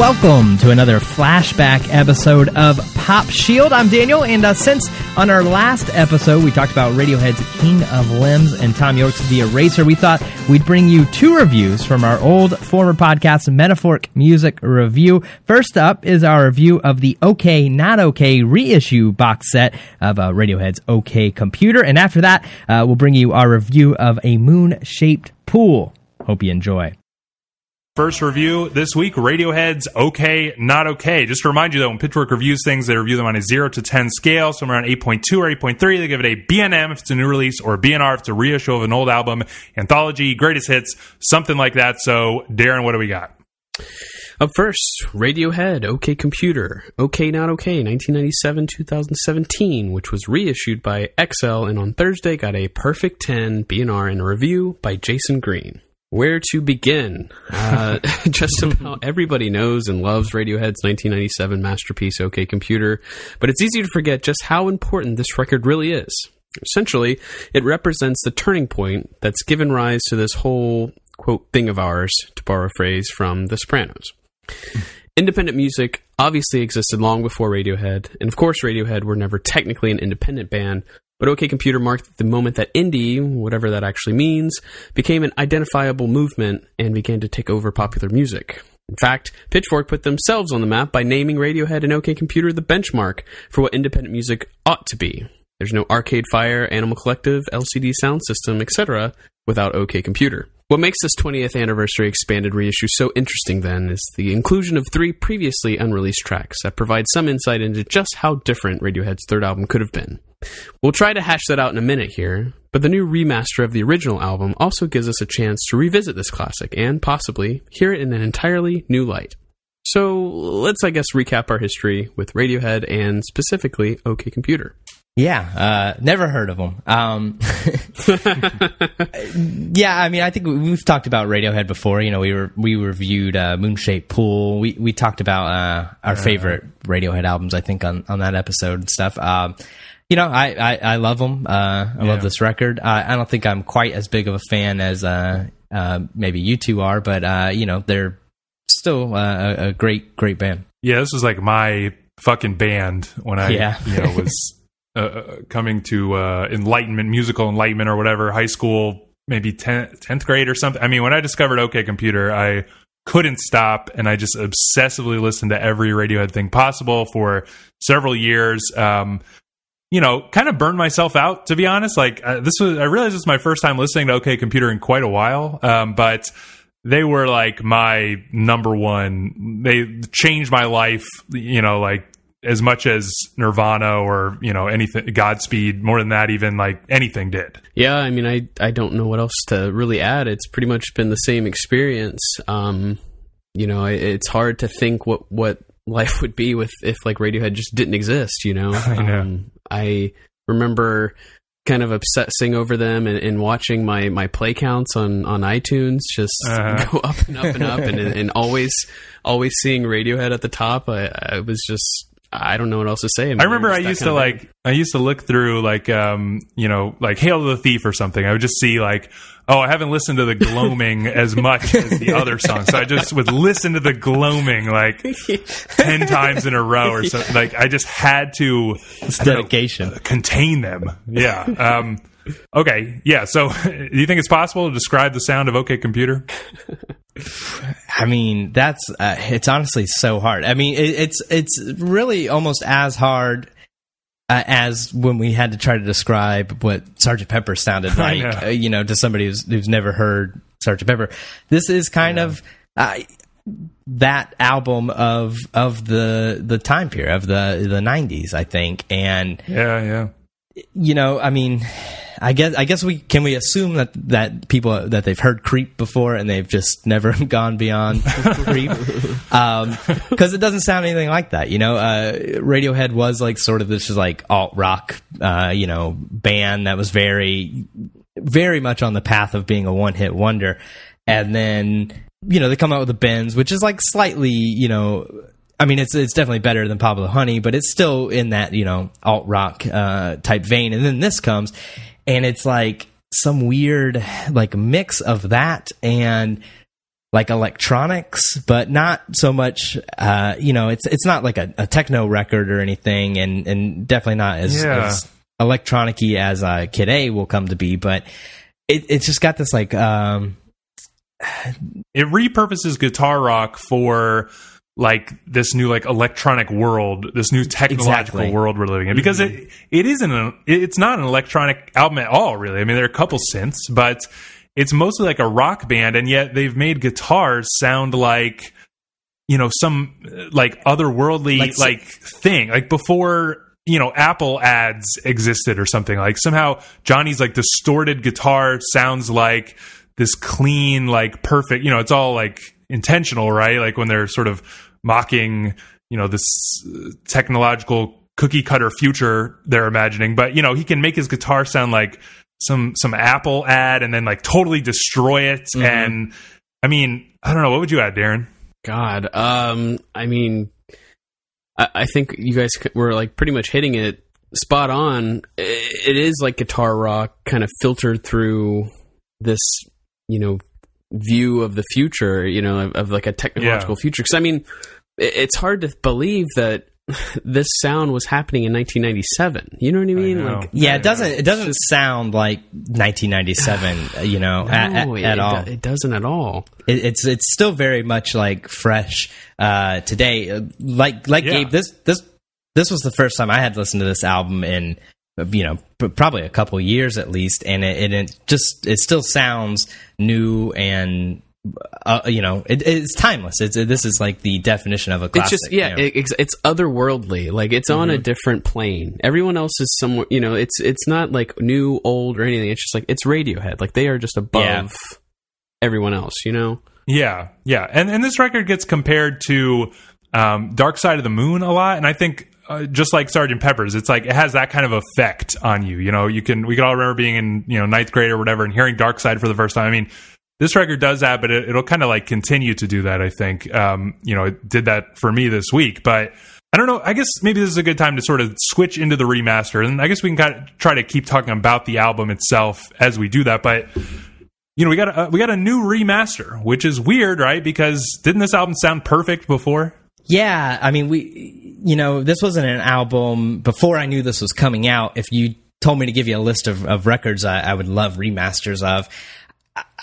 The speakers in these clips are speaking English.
Welcome to another flashback episode of Pop Shield. I'm Daniel, and uh, since on our last episode we talked about Radiohead's King of Limbs and Thom Yorke's The Eraser, we thought we'd bring you two reviews from our old former podcast, Metaphoric Music Review. First up is our review of the OK Not OK reissue box set of uh, Radiohead's OK Computer, and after that, uh, we'll bring you our review of a moon-shaped pool. Hope you enjoy. First review this week Radiohead's Okay, Not Okay. Just to remind you, though, when Pitchfork reviews things, they review them on a 0 to 10 scale, somewhere around 8.2 or 8.3. They give it a BNM if it's a new release, or BNR if it's a reissue of an old album, anthology, greatest hits, something like that. So, Darren, what do we got? Up first, Radiohead, OK Computer, OK Not OK, 1997 2017, which was reissued by XL and on Thursday got a perfect 10 BNR in a review by Jayson Greene. Where to begin? Uh, just about everybody knows and loves Radiohead's 1997 masterpiece, OK Computer, but it's easy to forget just how important this record really is. Essentially, it represents the turning point that's given rise to this whole, quote, thing of ours, to borrow a phrase from The Sopranos. Independent music obviously existed long before Radiohead, and of course, Radiohead were never technically an independent band, but OK Computer marked the moment that indie, whatever that actually means, became an identifiable movement and began to take over popular music. In fact, Pitchfork put themselves on the map by naming Radiohead and OK Computer the benchmark for what independent music ought to be. There's no Arcade Fire, Animal Collective, LCD Soundsystem, etc. without OK Computer. What makes this 20th anniversary expanded reissue so interesting, then, is the inclusion of three previously unreleased tracks that provide some insight into just how different Radiohead's third album could have been. We'll try to hash that out in a minute here, but the new remaster of the original album also gives us a chance to revisit this classic and possibly hear it in an entirely new light. So let's, I guess, recap our history with Radiohead and specifically OK Computer. Yeah, uh, never heard of them. Um, yeah, I mean, I think we've talked about Radiohead before. You know, we were we reviewed uh, Moonshaped Pool. We we talked about uh, our favorite Radiohead albums. I think on on that episode and stuff. Um, you know, I, I, I love them. Uh, I yeah. love this record. I, I don't think I'm quite as big of a fan as uh, uh, maybe you two are, but uh, you know, they're still uh, a, a, great, great band. Yeah, this was like my fucking band when I yeah. you know was uh, coming to enlightenment, musical enlightenment or whatever, high school, maybe 10th grade or something. I mean, when I discovered OK Computer, I couldn't stop and I just obsessively listened to every Radiohead thing possible for several years. Um, you know, kind of burned myself out to be honest. Like uh, this was, I realized this was my first time listening to OK Computer in quite a while. Um, but they were like my number one. They changed my life. You know, like as much as Nirvana or you know anything, Godspeed, more than that, even like anything did. Yeah, I mean, I I don't know what else to really add. It's pretty much been the same experience. Um, you know, it's hard to think what what life would be with if like Radiohead just didn't exist. You know, I know. Um, I remember kind of obsessing over them and, and, watching my, my play counts on, on iTunes just uh-huh. go up and up and up and, and always always seeing Radiohead at the top. I, I was just I don't know what else to say. I, mean, I remember I used to like I used to look through like um you know like Hail the Thief or something. I would just see like oh I haven't listened to the Gloaming as much as the other songs, so I just would listen to the Gloaming like ten times in a row or something. Like I just had to it's dedication know, contain them. Yeah. Um, okay. Yeah. So do you think it's possible to describe the sound of OK Computer? I mean, that's uh, it's honestly so hard. I mean, it, it's it's really almost as hard uh, as when we had to try to describe what Sergeant Pepper sounded like. Know. Uh, you know, to somebody who's who's never heard Sergeant Pepper. This is kind yeah. of. Uh, that album of of the the time period of the the 90s i think and yeah yeah you know i mean I guess I guess we can we assume that that people that they've heard creep before and they've just never gone beyond creep because um, it doesn't sound anything like that. You know, uh, Radiohead was like sort of this like alt rock, uh, you know, band that was very very much on the path of being a one hit wonder, and then you know they come out with the Bends, which is like slightly you know I mean, it's it's definitely better than Pablo Honey, but it's still in that you know alt rock uh, type vein. And then this comes, and it's like some weird like mix of that and like electronics, but not so much. Uh, you know, it's it's not like a, a, techno record or anything, and and definitely not as, yeah. as electronicy as uh, Kid A will come to be. But it, it's just got this like um, it repurposes guitar rock for like this new like electronic world, this new technological exactly. world we're living in. Because mm-hmm. it it isn't a, it's not an electronic album at all, really. I mean, there are a couple synths, but it's mostly like a rock band, and yet they've made guitars sound like you know some like otherworldly like, like thing. Like before you know Apple ads existed or something. Like somehow Johnny's like distorted guitar sounds like this clean, like perfect. You know, it's all like intentional, right? Like when they're sort of mocking, you know, this technological cookie cutter future they're imagining. But you know, he can make his guitar sound like some some Apple ad and then like totally destroy it. Mm-hmm. And I mean, I don't know. What would you add, Darren? God, um, I mean, I, I think you guys were like pretty much hitting it spot on. It is like guitar rock, kind of filtered through this, you know, view of the future. You know, of, of like a technological yeah. future. Because I mean, it's hard to believe that this sound was happening in 1997. You know what I mean? I like, yeah, it doesn't. It doesn't just, sound like 1997. you know, no, at, at, it, all. It doesn't at all. It, it's it's still very much like fresh uh, today. Uh, like like yeah. Gabe, this this this was the first time I had listened to this album in you know probably a couple years at least, and it, it just it still sounds new and uh, you know, it, it's timeless. It's this is like the definition of a classic. It's just yeah, you know? it, it's otherworldly. Like it's mm-hmm. on a mm-hmm. different plane. Everyone else is somewhere. You know, it's it's not like new, old, or anything. It's just like it's Radiohead. Like they are just above yeah. everyone else. You know. Yeah, yeah, and and this record gets compared to um, Dark Side of the Moon a lot, and I think uh, just like Sergeant Pepper's, it's like it has that kind of effect on you. You know, you can we can all remember being in you know ninth grade or whatever and hearing Dark Side for the first time. I mean, this record does that, but it, will kind of like continue to do that. I think, um, you know, it did that for me this week, but I don't know. I guess maybe this is a good time to sort of switch into the remaster, and I guess we can kind of try to keep talking about the album itself as we do that. But you know, we got a, we got a new remaster, which is weird, right? Because didn't this album sound perfect before? Yeah, I mean, we, you know, this wasn't an album before I knew this was coming out. If you told me to give you a list of, of records I, I would love remasters of,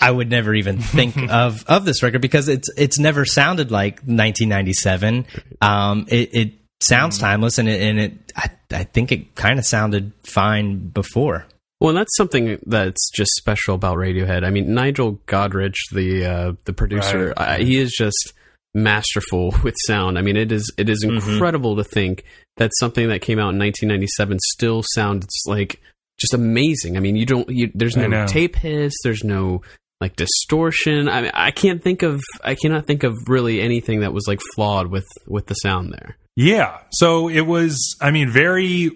I would never even think of of this record because it's it's never sounded like 1997. Um, it, it sounds mm. timeless, and it, and it I, I think it kind of sounded fine before. Well, that's something that's just special about Radiohead. I mean, Nigel Godrich, the uh, the producer, right. he is just masterful with sound. I mean, it is it is mm-hmm. incredible mm-hmm. to think that something that came out in 1997 still sounds like just amazing. I mean, you don't you, there's no tape hiss, there's no like distortion. I mean, I can't think of I cannot think of really anything that was like flawed with with the sound there. Yeah. So it was I mean very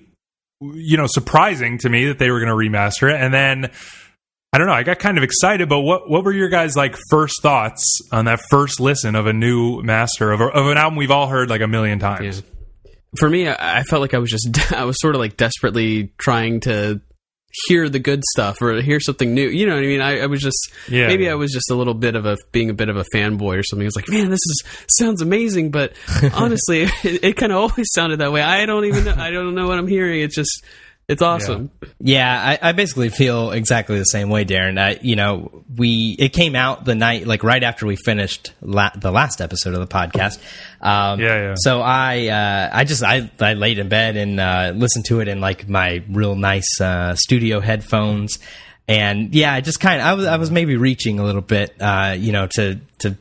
you know surprising to me that they were going to remaster it and then I don't know. I got kind of excited, but what what were your guys like first thoughts on that first listen of a new master of, a, of an album we've all heard like a million times? Yeah. For me, I felt like I was just I was sort of like desperately trying to hear the good stuff or hear something new. You know what I mean? I, I was just yeah, maybe. I was just a little bit of a being a bit of a fanboy or something. I was like, man, this is sounds amazing, but honestly, it, it kind of always sounded that way. I don't even know, I don't know what I'm hearing. It's just it's awesome. Yeah, I, I, basically feel exactly the same way, Darren. I, you know, we it came out the night like right after we finished la- the last episode of the podcast. Um, yeah, yeah. So I, uh, I just I, I laid in bed and uh, listened to it in like my real nice uh, studio headphones, and yeah, I just kind of I was I was maybe reaching a little bit, uh, you know, to to.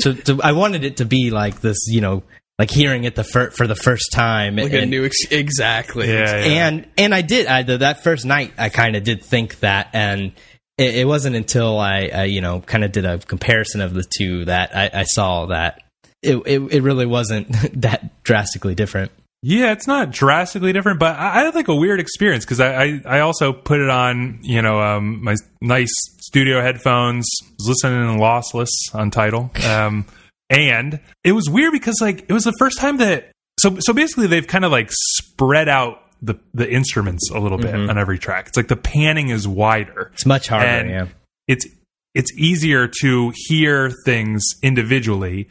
to, to, I wanted it to be like this, you know, like hearing it the fir- for the first time like and, a new ex- exactly yeah, yeah. and and i did I, that first night i kind of did think that and it, it wasn't until I, I you know kind of did a comparison of the two that i, I saw that it, it, it really wasn't that drastically different yeah, it's not drastically different, but I, I had like a weird experience because I, I, I also put it on you know um, my nice studio headphones, was listening to Lossless on Tidal. um, and it was weird because like it was the first time that so so basically they've kind of like spread out the the instruments a little bit mm-hmm. on every track. It's like the panning is wider. It's much harder, yeah. It's it's easier to hear things individually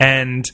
and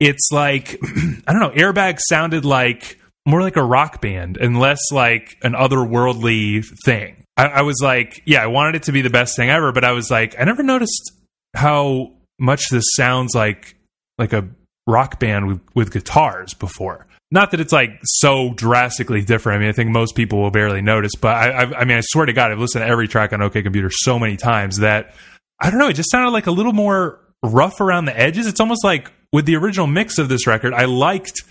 it's like I don't know, Airbag sounded like more like a rock band and less like an otherworldly thing. I, I, was like, yeah, I wanted it to be the best thing ever, but I was like, I never noticed how much this sounds like like a rock band with, with guitars before. Not that it's like so drastically different. I mean, I think most people will barely notice, but I, I, I mean, I swear to God, I've listened to every track on OK Computer so many times that I don't know. It just sounded like a little more rough around the edges. It's almost like with the original mix of this record, I liked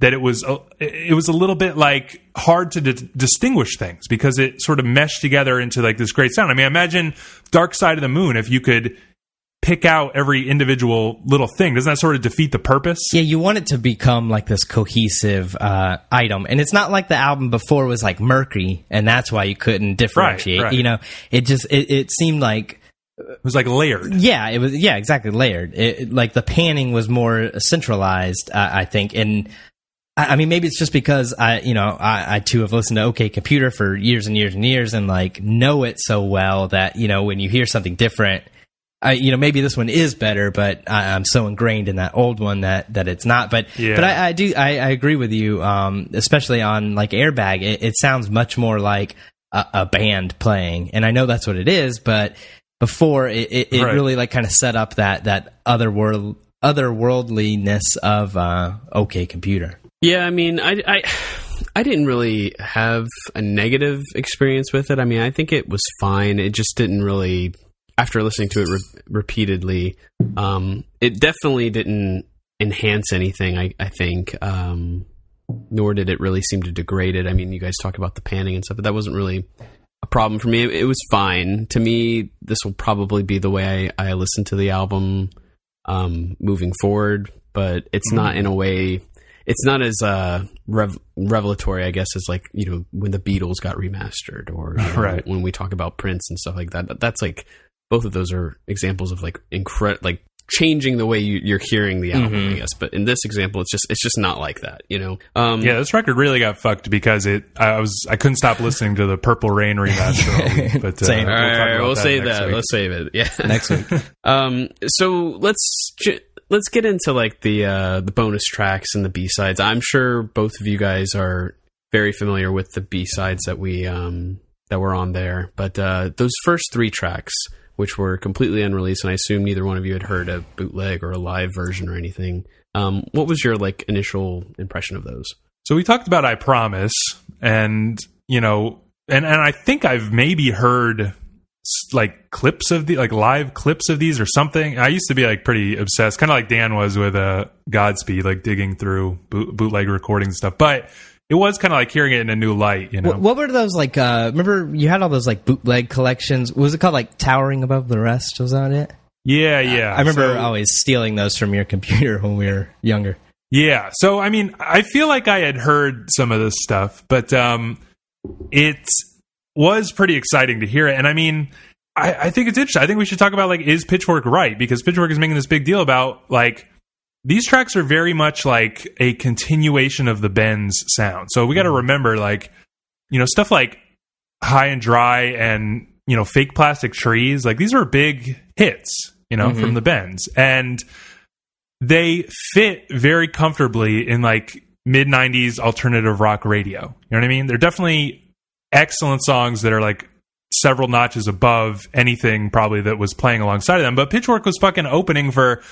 that it was a, it was a little bit like hard to d- distinguish things because it sort of meshed together into like this great sound. I mean, imagine Dark Side of the Moon if you could pick out every individual little thing. Doesn't that sort of defeat the purpose? Yeah, you want it to become like this cohesive uh, item, and it's not like the album before was like Mercury, and that's why you couldn't differentiate. Right, right. You know, it just it, it seemed like it was like layered. Yeah, it was. Yeah, exactly layered. It, like the panning was more centralized, uh, I think. And I, I, mean, maybe it's just because I, you know, I, I, too have listened to OK Computer for years and years and years, and like know it so well that you know when you hear something different, I, you know, maybe this one is better, but I, am so ingrained in that old one that that it's not. But yeah. but I, I do I, I, agree with you, um, especially on like Airbag. It, it sounds much more like a, a, band playing, and I know that's what it is, but before it, it, it right. really like kind of set up that that other world otherworldliness of uh, OK Computer. Yeah, I mean, I, I I didn't really have a negative experience with it. I mean, I think it was fine. It just didn't really. After listening to it re- repeatedly, um, it definitely didn't enhance anything. I, I think, um, nor did it really seem to degrade it. I mean, you guys talk about the panning and stuff, but that wasn't really a problem for me. It, it was fine. To me, this will probably be the way I, I listen to the album um, moving forward, but it's mm-hmm. not in a way. It's not as uh, rev- revelatory, I guess, as like you know when the Beatles got remastered, or you know, right. when we talk about Prince and stuff like that. That's like both of those are examples of like incredible, like changing the way you, are hearing the album, mm-hmm. I guess. But in this example, it's just it's just not like that, you know. Um, yeah, this record really got fucked because it. I was I couldn't stop listening to the Purple Rain remaster. but uh, Same. We'll, all right, we'll save that. Week. Let's save it. Yeah, next week. um, so let's. Ju- let's get into like the uh, the bonus tracks and the B sides. I'm sure both of you guys are very familiar with the B sides that we um, that were on there, but uh, those first three tracks, which were completely unreleased, and I assume neither one of you had heard a bootleg or a live version or anything. Um, what was your like initial impression of those? So we talked about "I Promise," and you know, and and I think I've maybe heard like clips of the like live clips of these or something. I used to be like pretty obsessed, kind of like Dan was with uh, Godspeed, like digging through boot, bootleg recordings stuff, but it was kind of like hearing it in a new light, you know. What, what, were those like? Uh, remember you had all those like bootleg collections. Was it called like towering above the rest? Was that it? Yeah, yeah. I remember so, always stealing those from your computer when we were younger. Yeah. So I mean, I feel like I had heard some of this stuff, but um, it was pretty exciting to hear it. And I mean, I, I think it's interesting. I think we should talk about like is Pitchfork right because Pitchfork is making this big deal about like these tracks are very much like a continuation of the Bends sound. So we got to mm-hmm. remember, like, you know, stuff like High and Dry and, you know, Fake Plastic Trees, like, these are big hits, you know, mm-hmm. from the Bends. And they fit very comfortably in like mid 90s alternative rock radio. You know what I mean? They're definitely excellent songs that are like several notches above anything probably that was playing alongside of them. But Pitchfork was fucking opening for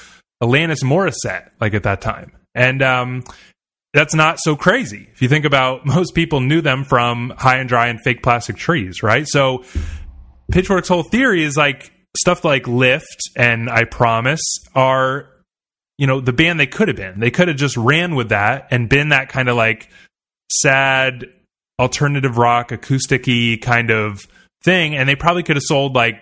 Alanis Morissette, like at that time. And um, that's not so crazy. If you think about most people knew them from High and Dry and Fake Plastic Trees, right? So Pitchfork's whole theory is like stuff like Lift and I Promise are, you know, the band they could have been. They could have just ran with that and been that kind of like sad alternative rock, acousticy kind of thing. And they probably could have sold like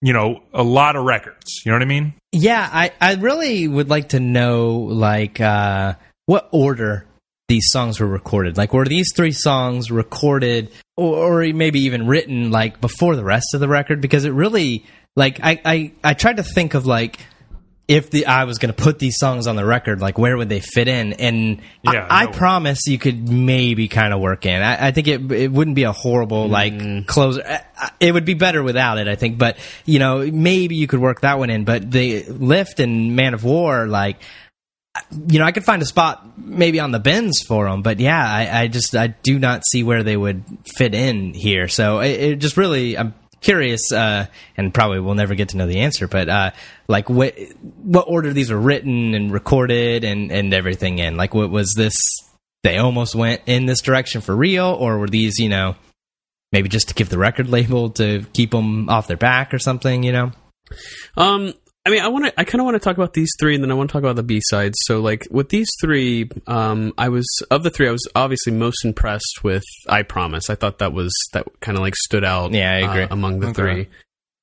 you know, a lot of records. You know what I mean? Yeah, I, I really would like to know like uh, what order these songs were recorded. Like, were these three songs recorded or, or maybe even written like before the rest of the record? Because it really like I, I I tried to think of like if the I was going to put these songs on the record, like where would they fit in? And Yeah, I, I no promise you could maybe kind of work in. I, I think it it wouldn't be a horrible like mm. closer. I- I- It would be better without it, I think. But you know, maybe you could work that one in. But the lift and Man of War, like you know, I could find a spot maybe on the Bends for them, but yeah, I, I just I do not see where they would fit in here. So it, it just really, I'm curious, uh, and probably we'll never get to know the answer, but uh, like what what order these were written and recorded and and everything in. Like, what was this? They almost went in this direction for real, or were these, you know, maybe just to give the record label to keep them off their back or something? You know. Um, I mean, I want to. I kind of want to talk about these three, and then I want to talk about the B sides. So, like with these three, um, I was of the three, I was obviously most impressed with "I Promise." I thought that was that kind of like stood out. Yeah, I agree. uh, among the Okay. three.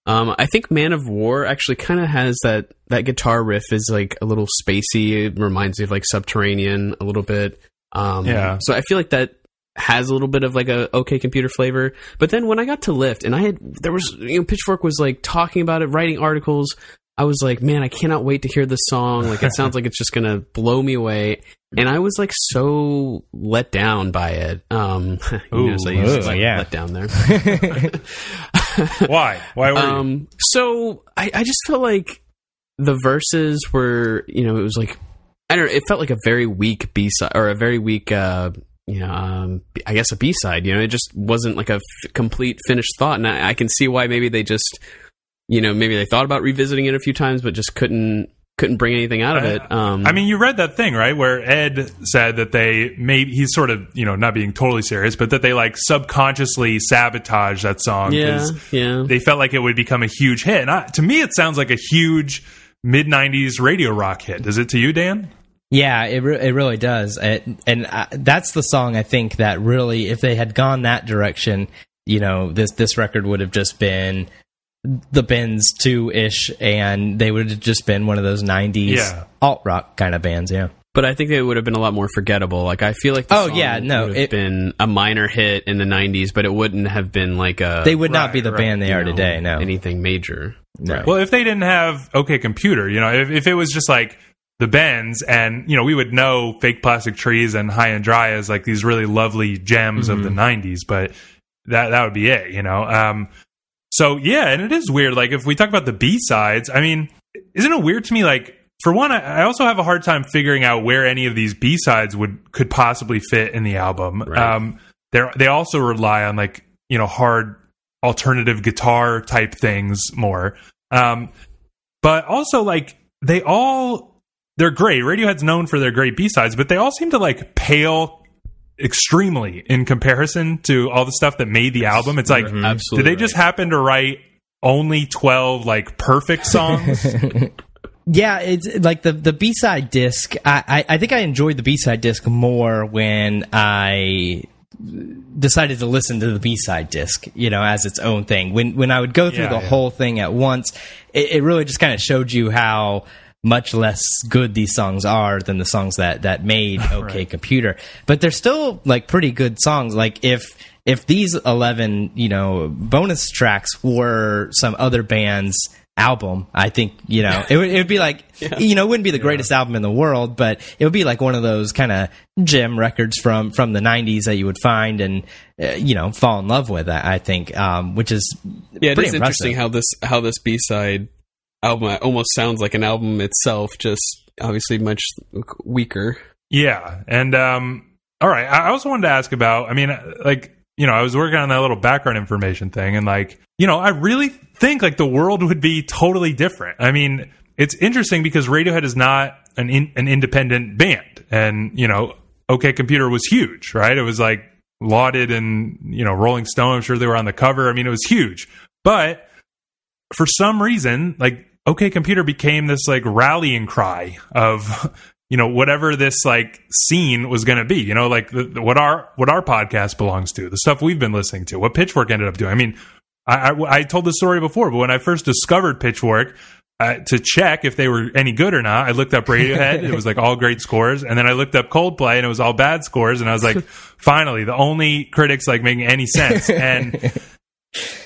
Um, I think "Man of War" actually kind of has that that guitar riff is like a little spacey. It reminds me of like Subterranean a little bit. Um, Yeah. So I feel like that has a little bit of like a okay computer flavor. But then when I got to Lift and I had there was you know Pitchfork was like talking about it, writing articles. I was like, man, I cannot wait to hear this song. Like it sounds like it's just gonna blow me away. And I was like so let down by it. Um, you notice I Ooh. used Ooh, let, yeah. let down there. Why? Why were you? Um, so I, I just felt like the verses were, you know, it was like I don't know, it felt like a very weak B side or a very weak, uh, you know, um, I guess a B side. You know, it just wasn't like a f- complete finished thought, and I, I can see why maybe they just, you know, maybe they thought about revisiting it a few times, but just couldn't couldn't bring anything out of it. Um, I mean, you read that thing, right? Where Ed said that they maybe he's sort of, you know, not being totally serious, but that they like subconsciously sabotage that song yeah, yeah. they felt like it would become a huge hit. And I, to me, it sounds like a huge mid '90s radio rock hit. Does it to you, Dan? Yeah, it re- it really does, it, and uh, that's the song I think that really, if they had gone that direction, you know, this this record would have just been the Bends two ish, and they would have just been one of those '90s Yeah. alt rock kind of bands. Yeah, But I think it would have been a lot more forgettable. Like I feel like the Oh, song yeah, no, would have it- been a minor hit in the '90s, but it wouldn't have been like a they would not right, be the right, band they are know, today. No, anything major. no. Well, if they didn't have OK Computer, you know, if, if it was just like the Bends, and you know, we would know Fake Plastic Trees and High and Dry as like these really lovely gems of the '90s, but that that would be it, you know. Um, so yeah, and it is weird. Like if we talk about the B sides, I mean, isn't it weird to me? Like for one, I, also have a hard time figuring out where any of these B sides would could possibly fit in the album. Right. Um, they they also rely on like you know hard alternative guitar type things more. Um, but also like they all they're great. Radiohead's known for their great B sides, but they all seem to like pale extremely in comparison to all the stuff that made the album. It's like You're absolutely. did they just right. happen to write only 12 like perfect songs? Yeah, it's like the the B side disc. I, I I think I enjoyed the B side disc more when I decided to listen to the B side disc, you know, as its own thing. When when I would go through Yeah, the yeah. whole thing at once, it, it really just kind of showed you how much less good these songs are than the songs that that made OK Computer. But they're still like pretty good songs. Like if if these 11, you know, bonus tracks were some other band's album, I think, you know, it would, it would be like, you know, it wouldn't be the greatest album in the world, but it would be like one of those kind of gem records from, from the 90s that you would find and, uh, you know, fall in love with, I, I think, um, which is Yeah, it is impressive. interesting how this how this B album almost sounds like an album itself, just obviously much weaker. Yeah, and um, all right. I also wanted to ask about. I mean, like you know, I was working on that little background information thing, and like you know, I really think like the world would be totally different. I mean, it's interesting because Radiohead is not an in, an independent band, and you know, OK Computer was huge, right? It was like lauded and you know, Rolling Stone. I'm sure they were on the cover. I mean, it was huge, but for some reason, like OK Computer became this like rallying cry of you know whatever this like scene was going to be. You know, like the, the- what our what our podcast belongs to, the stuff we've been listening to, what Pitchfork ended up doing. I mean, I, I, I told this story before, but when I first discovered Pitchfork. Uh, to check if they were any good or not, I looked up Radiohead. it was like all great scores, and then I looked up Coldplay, and it was all bad scores. And I was like, finally, the only critics like making any sense. And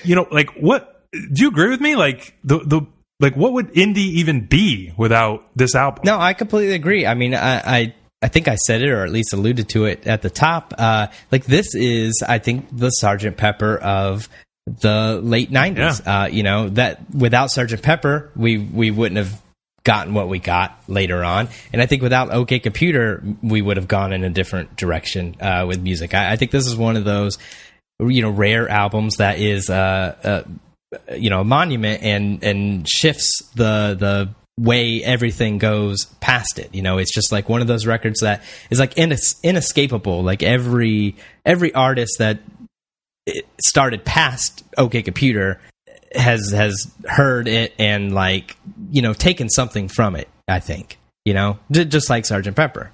you know, like what? Do you agree with me? Like the the like what would indie even be without this album? No, I completely agree. I mean, I, I I think I said it or at least alluded to it at the top. Uh, like this is, I think, the Sergeant Pepper of the late '90s. Yeah. Uh, you know that without Sergeant Pepper, we we wouldn't have gotten what we got later on. And I think without OK Computer, we would have gone in a different direction uh, with music. I, I, think this is one of those, you know, rare albums that is, uh, uh, you know, a monument and and shifts the the way everything goes past it. You know, it's just like one of those records that is like ines- inescapable. Like every every artist that started past OK Computer has has heard it and like you know taken something from it. I think you know just like Sergeant Pepper.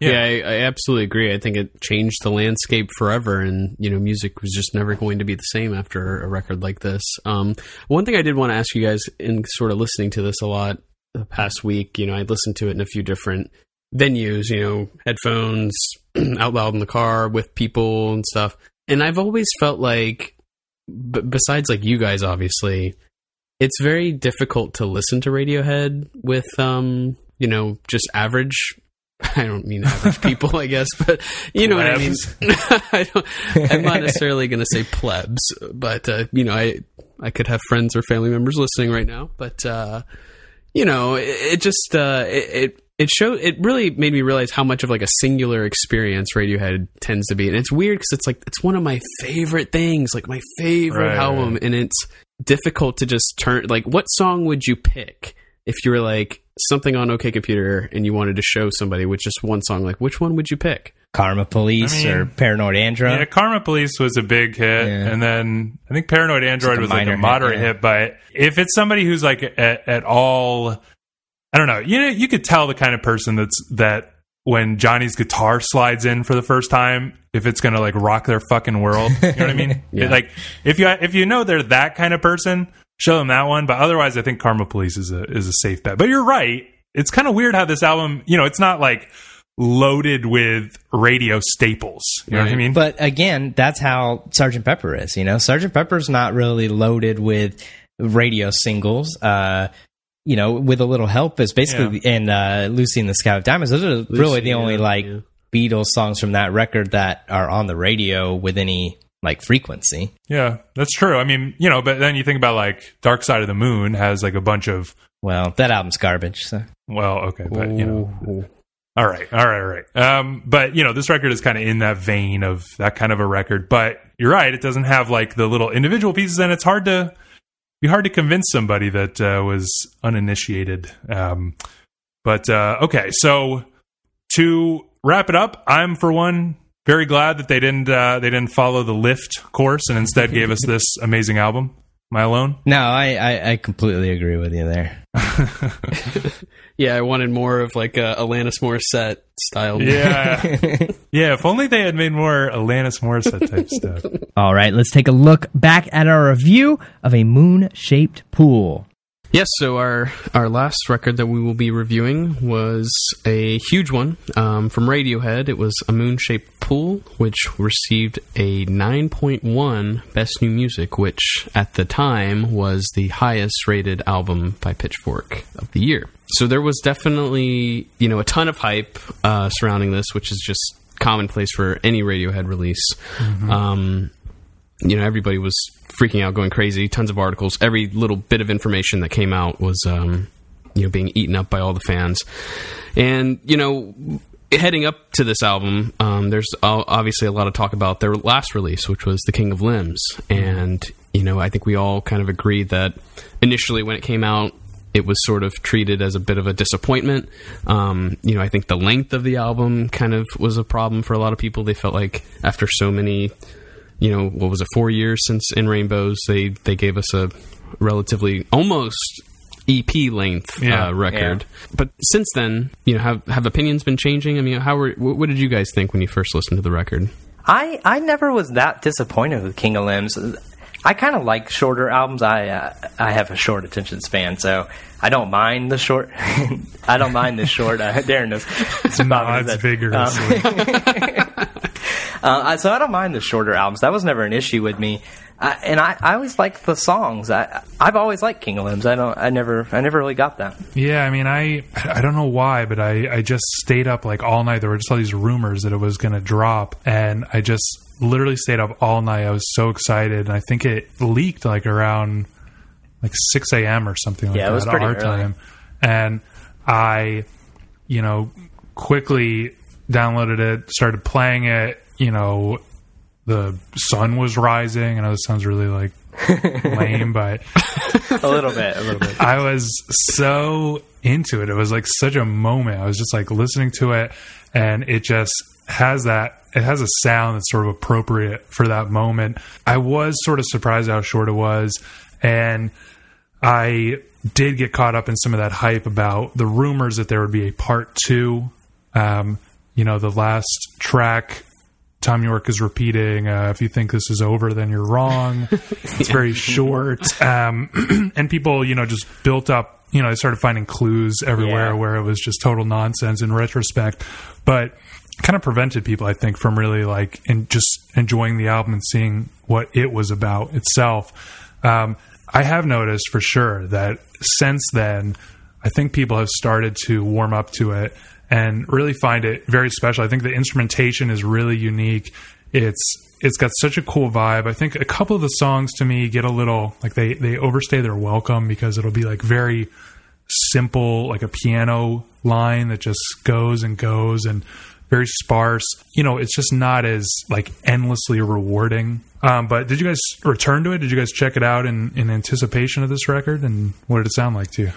Yeah, yeah I, I, absolutely agree. I think it changed the landscape forever, and you know, music was just never going to be the same after a record like this. Um, one thing I did want to ask you guys, in sort of listening to this a lot the past week, you know, I listened to it in a few different venues, you know, headphones, out loud in the car with people and stuff, and I've always felt like b- besides like you guys, obviously, it's very difficult to listen to Radiohead with, um, you know, just average. I don't mean average people, I guess, but you know plebs. what I mean. I don't, I'm not necessarily going to say plebs, but uh, you know, I I could have friends or family members listening right now, but uh, you know, it, it just uh, it, it it showed it really made me realize how much of like a singular experience Radiohead tends to be, and it's weird because it's like it's one of my favorite things, like my favorite right, album, and it's difficult to just turn. Like, what song would you pick if you were like something on OK Computer and you wanted to show somebody with just one song? Like, which one would you pick? Karma Police I mean, or Paranoid Android. Yeah, Karma Police was a big hit, yeah. and then I think Paranoid Android like was like a moderate hit, yeah. hit. But if it's somebody who's like at, at all I don't know. You know, you could tell the kind of person that's that when Johnny's guitar slides in for the first time, if it's gonna like rock their fucking world. You know what I mean? yeah. Like if you if you know they're that kind of person, show them that one. But otherwise, I think Karma Police is a is a safe bet. But you're right. It's kind of weird how this album, you know, it's not like loaded with radio staples. You know right. what I mean? But again, that's how Sergeant Pepper is. You know, Sergeant Pepper's not really loaded with radio singles. Uh, you know, with a little help is basically yeah. and uh, Lucy and the Sky of Diamonds. Those are Lucy, really the only yeah, like yeah. Beatles songs from that record that are on the radio with any like frequency. Yeah, that's true. I mean, you know, but then you think about like Dark Side of the Moon has like a bunch of well, that album's garbage. So. Well, okay, but you know. All right, all right, all right. Um, but you know, this record is kind of in that vein of that kind of a record. But you're right; it doesn't have like the little individual pieces, and it's hard to be hard to convince somebody that uh, was uninitiated. Um, but uh, okay, so to wrap it up, I'm for one very glad that they didn't uh, they didn't follow the lift course and instead gave us this amazing album. Am I alone? No, I, I, I completely agree with you there. yeah, I wanted more of like a Alanis Morissette style. Yeah, yeah. If only they had made more Alanis Morissette type stuff. All right, let's take a look back at our review of a moon-shaped pool. Yes, so our our last record that we will be reviewing was a huge one um, from Radiohead. It was a moon shaped pool, which received a 9.1 Best New Music, which at the time was the highest rated album by Pitchfork of the year. So there was definitely you know a ton of hype uh, surrounding this, which is just commonplace for any Radiohead release. Mm-hmm. Um, you know, everybody was freaking out, going crazy. Tons of articles. Every little bit of information that came out was, um, you know, being eaten up by all the fans. And you know, heading up to this album, um, there's obviously a lot of talk about their last release, which was The King of Limbs. And you know, I think we all kind of agreed that initially when it came out, it was sort of treated as a bit of a disappointment. Um, you know, I think the length of the album kind of was a problem for a lot of people. They felt like after so many you know, what was it, four years since In Rainbows, they they gave us a relatively almost EP length yeah, uh, record. Yeah. But since then, you know, have have opinions been changing? I mean, how were what did you guys think when you first listened to the record? I I never was that disappointed with King of Limbs. I kind of like shorter albums. I uh, I have a short attention span, so I don't mind the short. I don't mind the short. Uh, Darren knows. It's, it's vigorously. Um, Uh, so I don't mind the shorter albums. That was never an issue with me. Uh, and I, I always liked the songs. I, I've always liked King of Limbs. I don't. I never. I never really got that. Yeah, I mean, I I don't know why, but I I just stayed up like all night. There were just all these rumors that it was going to drop, and I just literally stayed up all night. I was so excited, and I think it leaked like around like six a.m. or something like yeah, that. it was pretty our early. time, and I, you know, quickly downloaded it, started playing it. You know, the sun was rising. I know this sounds really like lame, but a little bit, a little bit. I was so into it. It was like such a moment. I was just like listening to it, and it just has that. It has a sound that's sort of appropriate for that moment. I was sort of surprised how short it was, and I did get caught up in some of that hype about the rumors that there would be a part two. Um, you know, the last track Thom Yorke is repeating, uh, if you think this is over, then you're wrong. it's very short. Um, and people, you know, just built up, you know, they started finding clues everywhere Yeah. where it was just total nonsense in retrospect. But kind of prevented people, I think, from really like in just enjoying the album and seeing what it was about itself. Um, I have noticed for sure that since then, I think people have started to warm up to it and really find it very special. I think the instrumentation is really unique. It's it's got such a cool vibe. I think a couple of the songs to me get a little like they they overstay their welcome because it'll be like very simple, like a piano line that just goes and goes and very sparse. You know, it's just not as like endlessly rewarding. Um, but did you guys return to it? Did you guys check it out in, in anticipation of this record? And what did it sound like to you?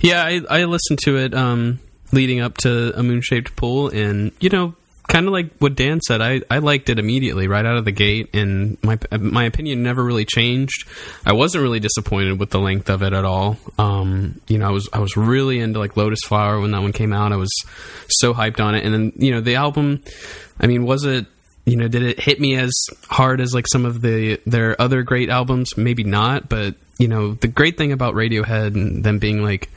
Yeah, I, I listened to it um, leading up to a moon shaped pool, and you know, kind of like what Dan said, I, I liked it immediately right out of the gate, and my my opinion never really changed. I wasn't really disappointed with the length of it at all. Um, you know, I was I was really into like Lotus Flower when that one came out. I was so hyped on it, and then you know the album. I mean, was it? You know, did it hit me as hard as like some of the their other great albums? Maybe not, but you know, the great thing about Radiohead and them being like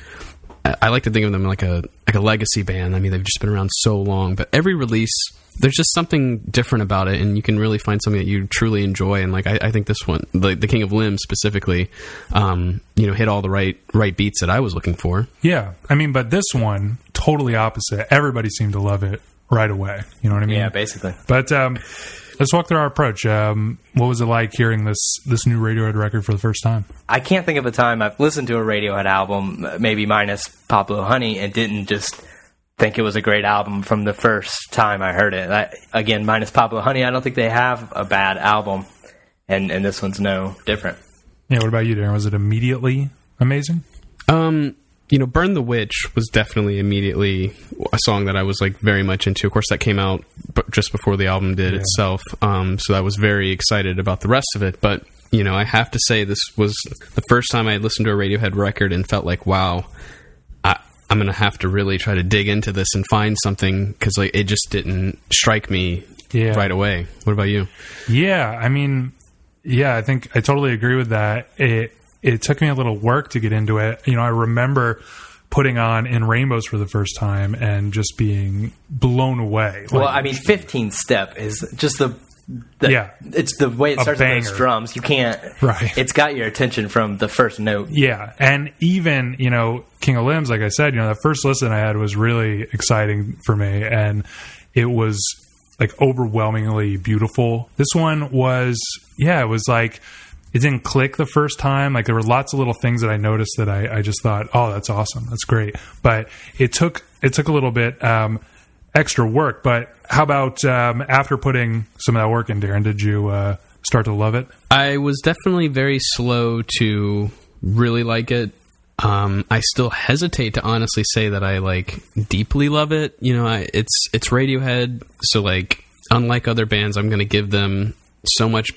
I I like to think of them like a like a legacy band. I mean, they've just been around so long, but every release there's just something different about it, and you can really find something that you truly enjoy. And like I, I think this one, the, the King of Limbs specifically, um, you know, hit all the right right beats that I was looking for. Yeah, I mean, but this one totally opposite. Everybody seemed to love it right away. You know what I mean? Yeah, basically. But um, let's walk through our approach. Um, what was it like hearing this this new Radiohead record for the first time? I can't think of a time I've listened to a Radiohead album, maybe minus Pablo Honey, and didn't just think it was a great album from the first time I heard it. I, again, minus Pablo Honey, I don't think they have a bad album, and and this one's no different. Yeah. What about you, Darren? Was it immediately amazing? Um, you know, "Burn the Witch" was definitely immediately a song that I was like very much into. Of course, that came out b- just before the album did Yeah. itself, um, so I was very excited about the rest of it. But you know, I have to say this was the first time I listened to a Radiohead record and felt like, wow, I, I'm gonna have to really try to dig into this and find something because like it just didn't strike me Yeah. right away. What about you? Yeah, I mean, yeah, I think I totally agree with that. It it took me a little work to get into it. You know, I remember putting on in rainbows for the first time and just being blown away. Well, Like, I mean, 15 step is just the. the Yeah. it's the way it starts with those drums. You can't. Right. It's got your attention from the first note. Yeah, and even you know King of Limbs, like I said, you know the first listen I had was really exciting for me, and it was like overwhelmingly beautiful. This one was, yeah, it was like it didn't click the first time. Like there were lots of little things that I noticed that I, I just thought, oh, that's awesome, that's great. But it took it took a little bit um, extra work. But how about um, after putting some of that work in, Darren? Did you uh, start to love it? I was definitely very slow to really like it. Um, I still hesitate to honestly say that I like deeply love it. You know, I, it's it's Radiohead, so like unlike other bands, I'm going to give them so much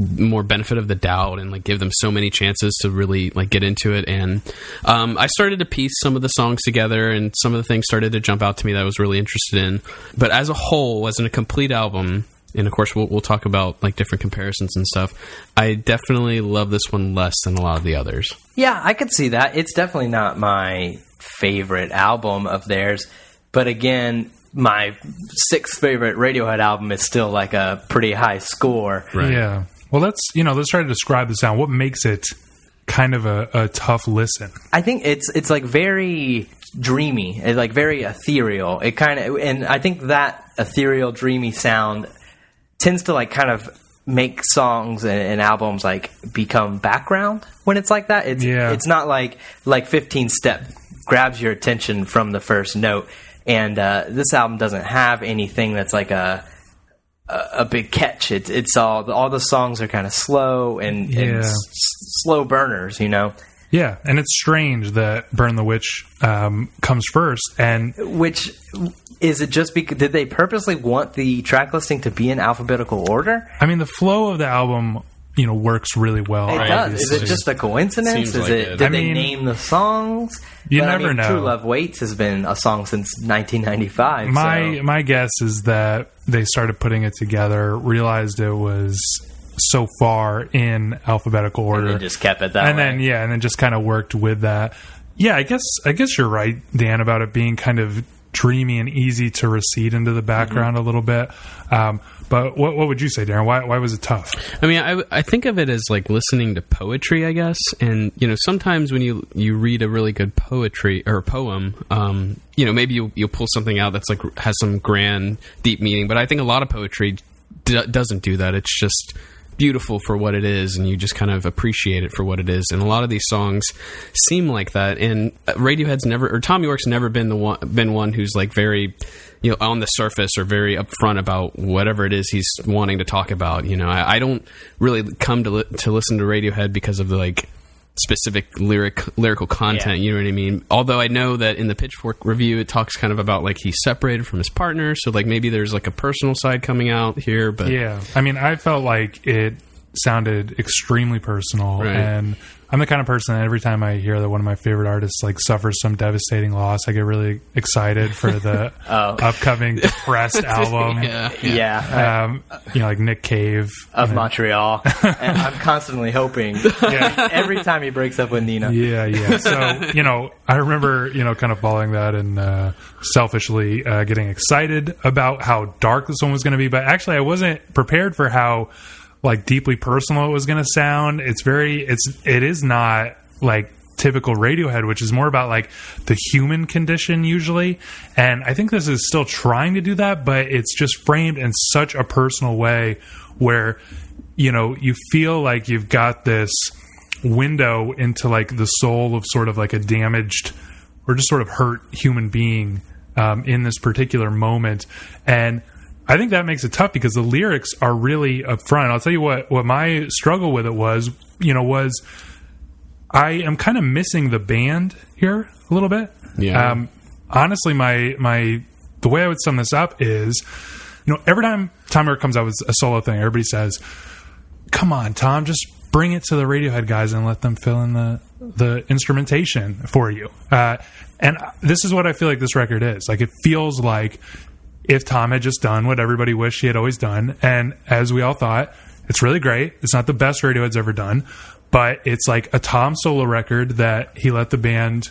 more benefit of the doubt and like give them so many chances to really like get into it. And um, I started to piece some of the songs together, and some of the things started to jump out to me that I was really interested in. But as a whole, as in a complete album, and of course we'll, we'll talk about like different comparisons and stuff i definitely love this one less than a lot of the others Yeah, I could see that. It's definitely not my favorite album of theirs, but again, my sixth favorite Radiohead album is still like a pretty high score. Right. Yeah. Well, let's you know let's try to describe the sound. What makes it kind of a, a tough listen? I think it's it's like very dreamy, it's like very ethereal. It kind of and I think that ethereal, dreamy sound tends to like kind of make songs and, and, albums like become background when it's like that. It's yeah. it's not like like 15 step grabs your attention from the first note. And uh, this album doesn't have anything that's like a a, big catch. It's it's all all the songs are kind of slow and, yeah. and s- slow burners, you know. Yeah, and it's strange that "Burn the Witch" um, comes first, and which is it just because did they purposely want the track listing to be in alphabetical order? I mean, the flow of the album, you know, works really well. It does. Is it just a coincidence? Seems is like it? it? Did I they mean, name the songs? You but, never I mean, know. True Love Waits has been a song since 1995. My so. my guess is that they started putting it together, realized it was so far in alphabetical order, and just kept it that and way. then yeah, and then just kind of worked with that. Yeah, I guess I guess you're right, Dan, about it being kind of dreamy and easy to recede into the background mm-hmm. a little bit. Um, but what, what would you say, Darren? Why, why was it tough? I mean, I, I think of it as like listening to poetry, I guess. And you know, sometimes when you you read a really good poetry or poem, um, you know, maybe you you'll pull something out that's like has some grand, deep meaning. But I think a lot of poetry d- doesn't do that. It's just beautiful for what it is and you just kind of appreciate it for what it is. And a lot of these songs seem like that. And radiohead's never or Thom Yorke's never been the one been one who's like very you know on the surface or very upfront about whatever it is he's wanting to talk about you know. I, I don't really come to li- to listen to radiohead because of the like specific lyric lyrical content. Yeah. You know what I mean? Although I know that in the Pitchfork review, it talks kind of about like he's separated from his partner, so like maybe there's like a personal side coming out here. But yeah, I mean, I felt like it sounded extremely personal right. and I'm the kind of person that every time I hear that one of my favorite artists like suffers some devastating loss, I get really excited for the oh. upcoming depressed album. Yeah, yeah. Um, you know, like Nick Cave of Montreal. and I'm constantly hoping. Yeah. every time he breaks up with Nina. Yeah, yeah. So you know, I remember you know kind of following that and uh, selfishly uh, getting excited about how dark this one was going to be, but actually I wasn't prepared for how like deeply personal it was going to sound. It's very it's it is not like typical Radiohead, which is more about like the human condition usually. And I think this is still trying to do that, but it's just framed in such a personal way where you know you feel like you've got this window into like the soul of sort of like a damaged or just sort of hurt human being um, in this particular moment and I think that makes it tough because the lyrics are really upfront. I'll tell you what what my struggle with it was, you know, was I am kind of missing the band here a little bit. Yeah. Um, honestly, my my the way I would sum this up is, you know, every time Thom Yorke comes out with a solo thing, everybody says, "Come on, Thom, just bring it to the Radiohead guys and let them fill in the the instrumentation for you." Uh, and this is what I feel like this record is. Like it feels like if Thom had just done what everybody wished he had always done. And as we all thought, it's really great. It's not the best Radiohead's ever done, but it's like a Thom solo record that he let the band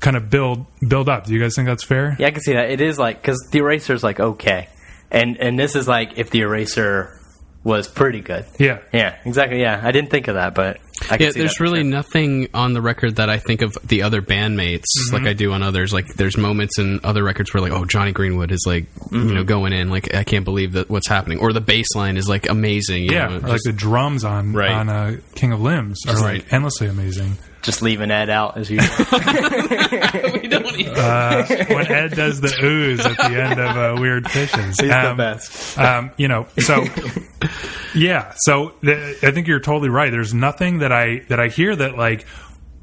kind of build build up. Do you guys think that's fair? Yeah, I can see that. It is like because the eraser is like okay, and and this is like if the Eraser was pretty good. Yeah, yeah, exactly. Yeah, I didn't think of that, but yeah, there's really sure. nothing on the record that I think of the other bandmates mm-hmm. like I do on others. Like there's moments in other records where like, oh, Jonny Greenwood is like, mm-hmm. you know, going in. Like I can't believe that what's happening. Or the bass line is like amazing. yeah, know, like the drums on right. on uh, King of Limbs are right. like endlessly amazing. Just leaving Ed out as usual. we don't uh, when Ed does the ooze at the end of uh, Weird Fishes. He's um, the best. Um, you know, so yeah, so th- I think you're totally right. There's nothing that I that I hear that like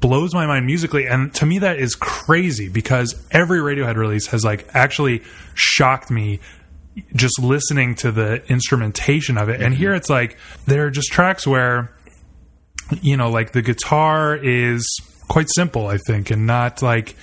blows my mind musically and to me that is crazy because every radiohead release has like actually shocked me just listening to the instrumentation of it and mm-hmm. here it's like there are just tracks where you know like the guitar is quite simple i think and not like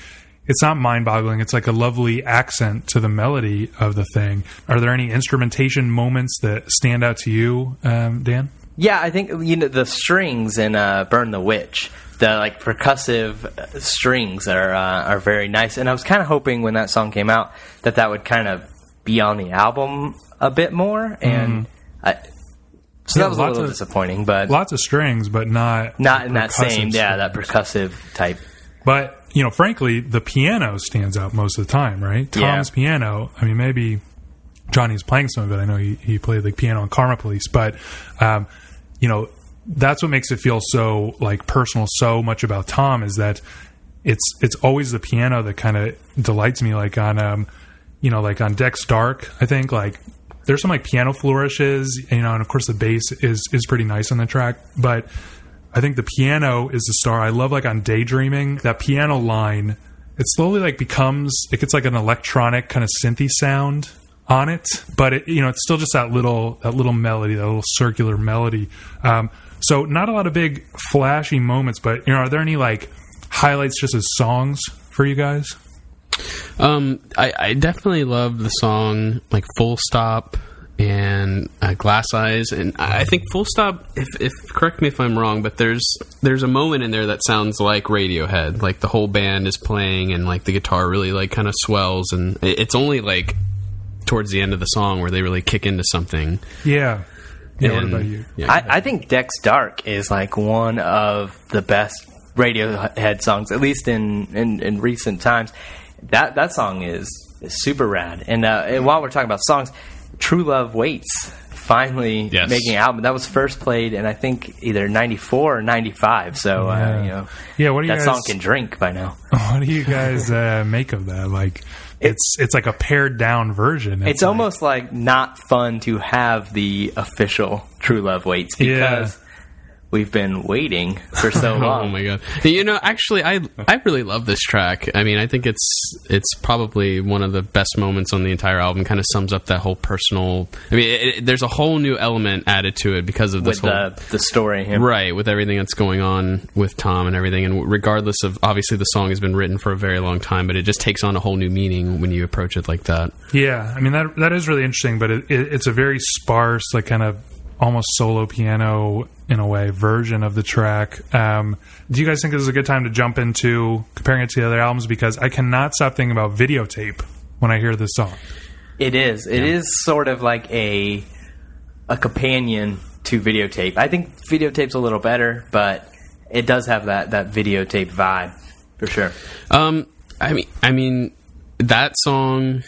it's not mind boggling. It's like a lovely accent to the melody of the thing. Are there any instrumentation moments that stand out to you, um, Dan? Yeah, I think you know the strings in uh, "Burn the Witch." The like percussive strings are uh, are very nice, and I was kind of hoping when that song came out that that would kind of be on the album a bit more, and I, so Yeah, that was a little of- disappointing. But Lots of strings, but not not in that same, yeah, that percussive type. But you know, frankly, the piano stands out most of the time, right? Yeah. Thom's piano. I mean, maybe Jonny's playing some of it. I know he, he played like piano on Karma Police, but um, you know, that's what makes it feel so like personal. So much about Thom is that it's it's always the piano that kind of delights me. Like on um, you know, like on Decks Dark, I think like there's some like piano flourishes, you know, and of course the bass is is pretty nice on the track, but I think the piano is the star. I love like on Daydreaming that piano line. It slowly like becomes it gets like an electronic kind of synthy sound on it, but it, you know it's still just that little that little melody, that little circular melody. Um, so not a lot of big flashy moments, but you know, are there any like highlights just as songs for you guys? Um, I, I definitely love the song like "Full Stop" and uh, "Glass Eyes," and I I think "Full Stop." If, if correct me if I'm wrong, but there's there's a moment in there that sounds like Radiohead. Like the whole band is playing, and like the guitar really like kind of swells, and it's only like towards the end of the song where they really kick into something. Yeah. Yeah. what about you? Yeah, I, I think Decks Dark is like one of the best Radiohead songs, at least in, in, in recent times. That that song is, is super rad. And, uh, and while we're talking about songs, True Love Waits finally Yes. making an album. That was first played in I think either '94 or '95. So uh, you know, Yeah, what do you that guys- song can drink by now. What do you guys uh, make of that? Like, it's it's like a pared down version. It's like- almost like not fun to have the official True Love Waits because we've been waiting for so oh long. Oh my god! You know, actually, I I really love this track. I mean, I think it's it's probably one of the best moments on the entire album. Kind of sums up that whole personal. I mean, it, it- there's a whole new element added to it because of this with whole. the the story. yeah. Right, with everything that's going on with Thom and everything, and regardless of obviously the song has been written for a very long time, but it just takes on a whole new meaning when you approach it like that. Yeah, I mean that that is really interesting, but it, it, it's a very sparse, like kind of almost solo piano in a way version of the track. Um, do you guys think this is a good time to jump into comparing it to the other albums? Because I cannot stop thinking about videotape when I hear this song. It is. It is sort of like a a companion to videotape. I think videotape's a little better, but it does have that that videotape vibe for sure. Um, I mean, I mean that song,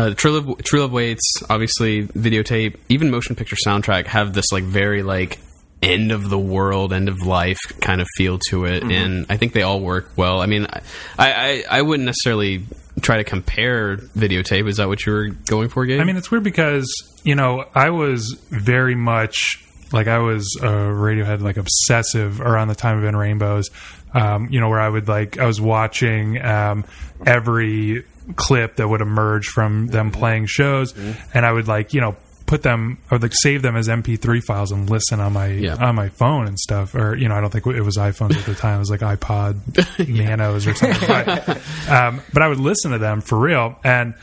uh, True Love, True Love Waits, obviously videotape, even motion picture soundtrack have this like very like end of the world, end of life kind of feel to it, and I think they all work well. I mean, I, I, I wouldn't necessarily try to compare videotape. Is that what you were going for, Gabe? I mean, it's weird because you know I was very much like I was a Radiohead like obsessive around the time of In Rainbows. Um, you know, where I would like I was watching um, every clip that would emerge from them playing shows, and I would like you know put them or like save them as MP3 files and listen on my Yeah. on my phone and stuff. Or you know, I don't think it was iPhones at the time; it was like iPod Nanos or something. But, um, but I would listen to them for real, and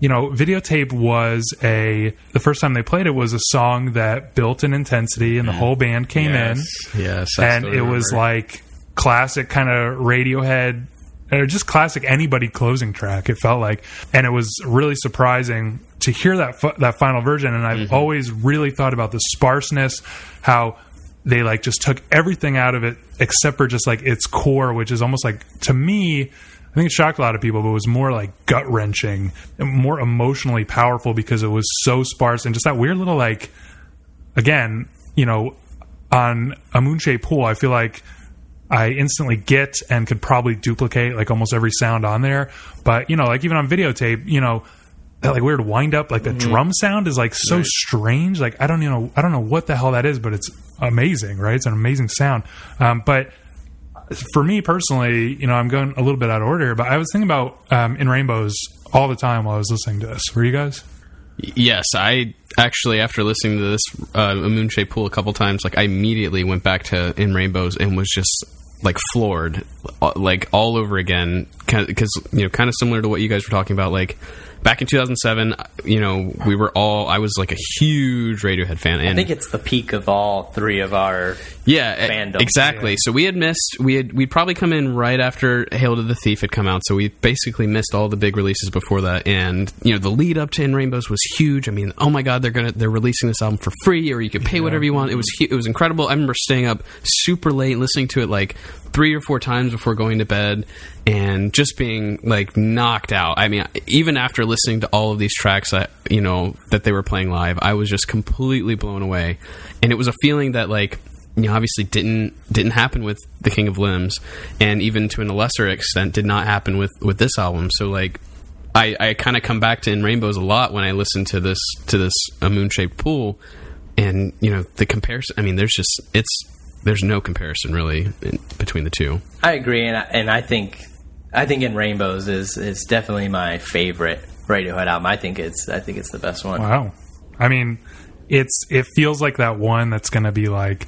you know, videotape was a the first time they played it was a song that built an intensity, and the whole band came in, yes, I and it was like classic kind of Radiohead or just classic anybody closing track. It felt like, and it was really surprising to hear that fi- that final version. And I've Mm-hmm. always really thought about the sparseness, how they like just took everything out of it except for just like its core, which is almost like to me. I think it shocked a lot of people, but it was more like gut wrenching, more emotionally powerful because it was so sparse and just that weird little like again, you know, on a moonshaped pool, I feel like I instantly get and could probably duplicate like almost every sound on there. But you know, like even on videotape, you know, that like weird wind up, like the drum sound is like so strange. Like I don't you know, I don't know what the hell that is, but it's amazing, right? It's an amazing sound. Um, but for me personally, you know, I'm going a little bit out of order, but I was thinking about um, in rainbows all the time while I was listening to this. Were you guys? Yes, I actually after listening to this uh, moon shaped pool a couple times, like I immediately went back to In Rainbows and was just like floored uh, like all over again because you know kind of similar to what you guys were talking about like back in 2007 you know we were all i was like a huge radiohead fan and i think it's the peak of all three of our yeah fandom. exactly yeah. so we had missed we had we'd probably come in right after hail to the thief had come out so we basically missed all the big releases before that and you know the lead up to in rainbows was huge i mean oh my god they're gonna they're releasing this album for free or you can pay yeah. whatever you want it was it was incredible i remember staying up super late listening to it like three or four times before going to bed and just being like knocked out. I mean, even after listening to all of these tracks that you know that they were playing live, I was just completely blown away. And it was a feeling that like you know obviously didn't didn't happen with the King of Limbs, and even to a lesser extent did not happen with with this album. So like. I, I kind of come back to In Rainbows a lot when I listen to this to this a moon shaped pool, and you know the comparison. I mean, there's just it's there's no comparison really in, between the two. I agree, and I, and I think I think in Rainbows is is definitely my favorite Radiohead album. I think it's I think it's the best one. Wow, I mean, it's it feels like that one that's going to be like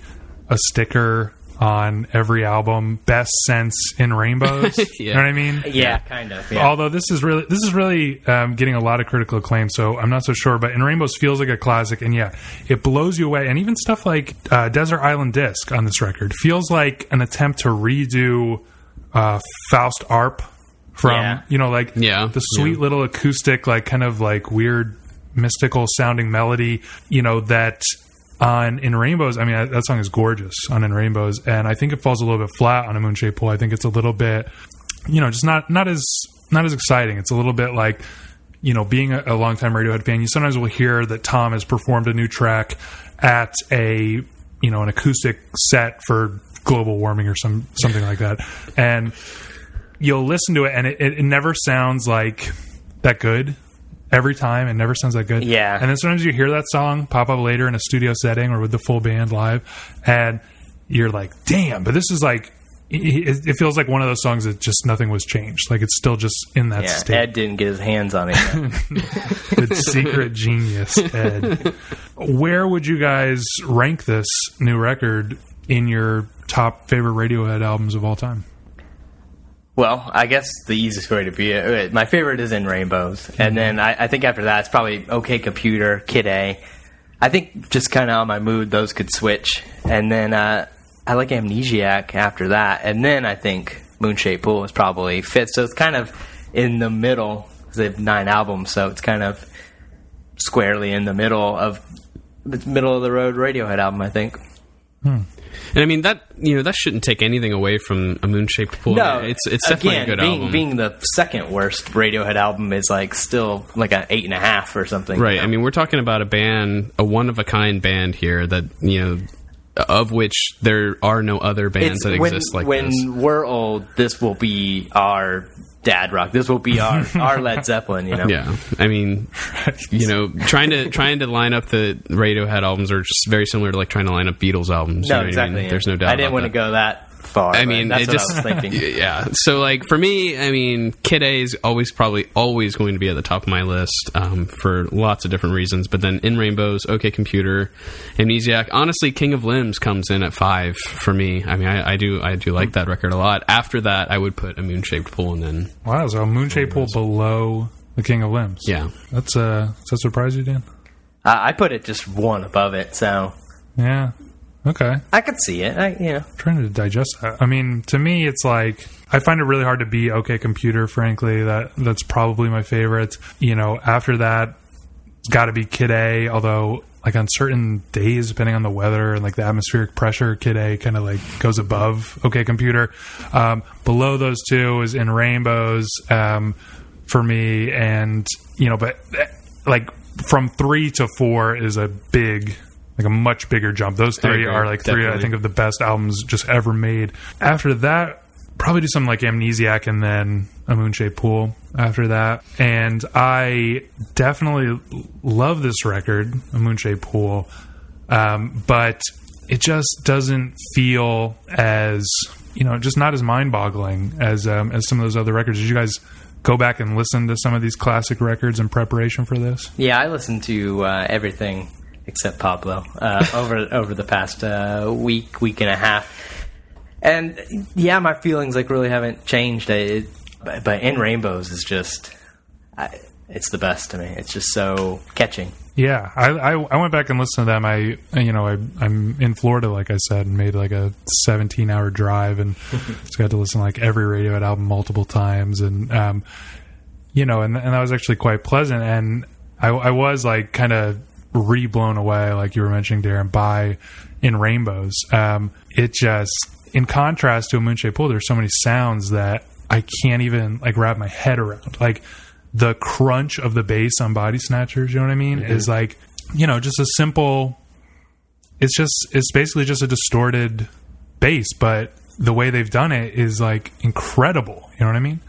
a sticker on every album best sense in rainbows yeah. you know what i mean yeah kind of yeah. although this is really this is really um, getting a lot of critical acclaim so i'm not so sure but in rainbows feels like a classic and yeah it blows you away and even stuff like uh, desert island disc on this record feels like an attempt to redo uh, faust arp from yeah. you know like yeah. the sweet little acoustic like kind of like weird mystical sounding melody you know that on in rainbows i mean that song is gorgeous on in rainbows and i think it falls a little bit flat on a moon shaped pool. I think it's a little bit you know just not not as not as exciting. It's a little bit like you know being a, a longtime radiohead fan you sometimes will hear that thom has performed a new track at a you know an acoustic set for global warming or some something like that and you'll listen to it and it, it, it never sounds like that good every time. It never sounds that good. Yeah. And then sometimes you hear that song pop up later in a studio setting or with the full band live, and you're like, damn, but this is like. It, feels like one of those songs that just nothing was changed. Like it's still just in that yeah, state. Ed didn't get his hands on it. the secret genius, Ed. Where would you guys rank this new record in your top favorite Radiohead albums of all time? Well, I guess the easiest way to be it. My favorite is in Rainbows, and then I, I think after that it's probably OK Computer, Kid A. I think just kind of on my mood, those could switch, and then uh, I like Amnesiac after that, and then I think Moonshaped Pool is probably fifth. So it's kind of in the middle. They have nine albums, so it's kind of squarely in the middle of the middle of the road Radiohead album. I think. Hmm. And I mean that you know that shouldn't take anything away from a moon shaped pool. No, it's it's definitely again, a good being, album. Being the second worst Radiohead album is like still like an eight and a half or something. Right. You know? I mean, we're talking about a band, a one of a kind band here that you know of which there are no other bands it's that when, exist like when this. When we're old, this will be our dad rock. This will be our our Led Zeppelin. You know. Yeah. I mean, you know, trying to trying to line up the Radiohead albums are just very similar to like trying to line up Beatles albums. No, you know exactly. I mean? There's no doubt. I didn't want that. to go that far. I mean, that's it just I was thinking. yeah. So like for me, I mean, Kid A is always probably always going to be at the top of my list um, for lots of different reasons. But then In Rainbows, OK Computer, Amnesiac. Honestly, King of Limbs comes in at five for me. I mean, I, I do I do like that record a lot. After that, I would put a Moon Shaped Pool and then wow, so a Moon Shaped Pool below the King of Limbs. Yeah, that's uh, does that surprise you, Dan? Uh, I put it just one above it, so yeah. Okay. I could see it. I, you know, trying to digest that. I mean, to me, it's like I find it really hard to be OK Computer. Frankly, that that's probably my favorite. You know, after that, got to be Kid A. Although, like on certain days, depending on the weather and like the atmospheric pressure, Kid A kind of like goes above OK Computer. Um, below those two is in Rainbows um, for me, and you know, but like from three to four is a big like a much bigger jump. Those three are like three, I think, of the best albums just ever made. After that, probably do something like Amnesiac and then A Moonshaped Pool after that. And I definitely love this record, A Moonshaped Pool, um, but it just doesn't feel as you know, just not as mind boggling as um, as some of those other records. Did you guys? Go back and listen to some of these classic records in preparation for this. Yeah, I listened to uh, everything except Pablo uh, over over the past uh, week week and a half. and yeah, my feelings like really haven't changed. It, but, but in rainbows is just, I, it's the best to me. It's just so catching. Yeah, I, I, I went back and listened to them. I you know I I'm in Florida, like I said, and made like a 17 hour drive, and just got to listen to like every Radiohead album multiple times, and um, you know, and and that was actually quite pleasant. And I, I was like kind of re blown away, like you were mentioning, Darren, by in Rainbows. Um, it just in contrast to a Moonshaped Pool, there's so many sounds that I can't even like wrap my head around, like the crunch of the bass on body snatchers you know what i mean mm-hmm. is like you know just a simple it's just it's basically just a distorted bass but the way they've done it is like incredible you know what i mean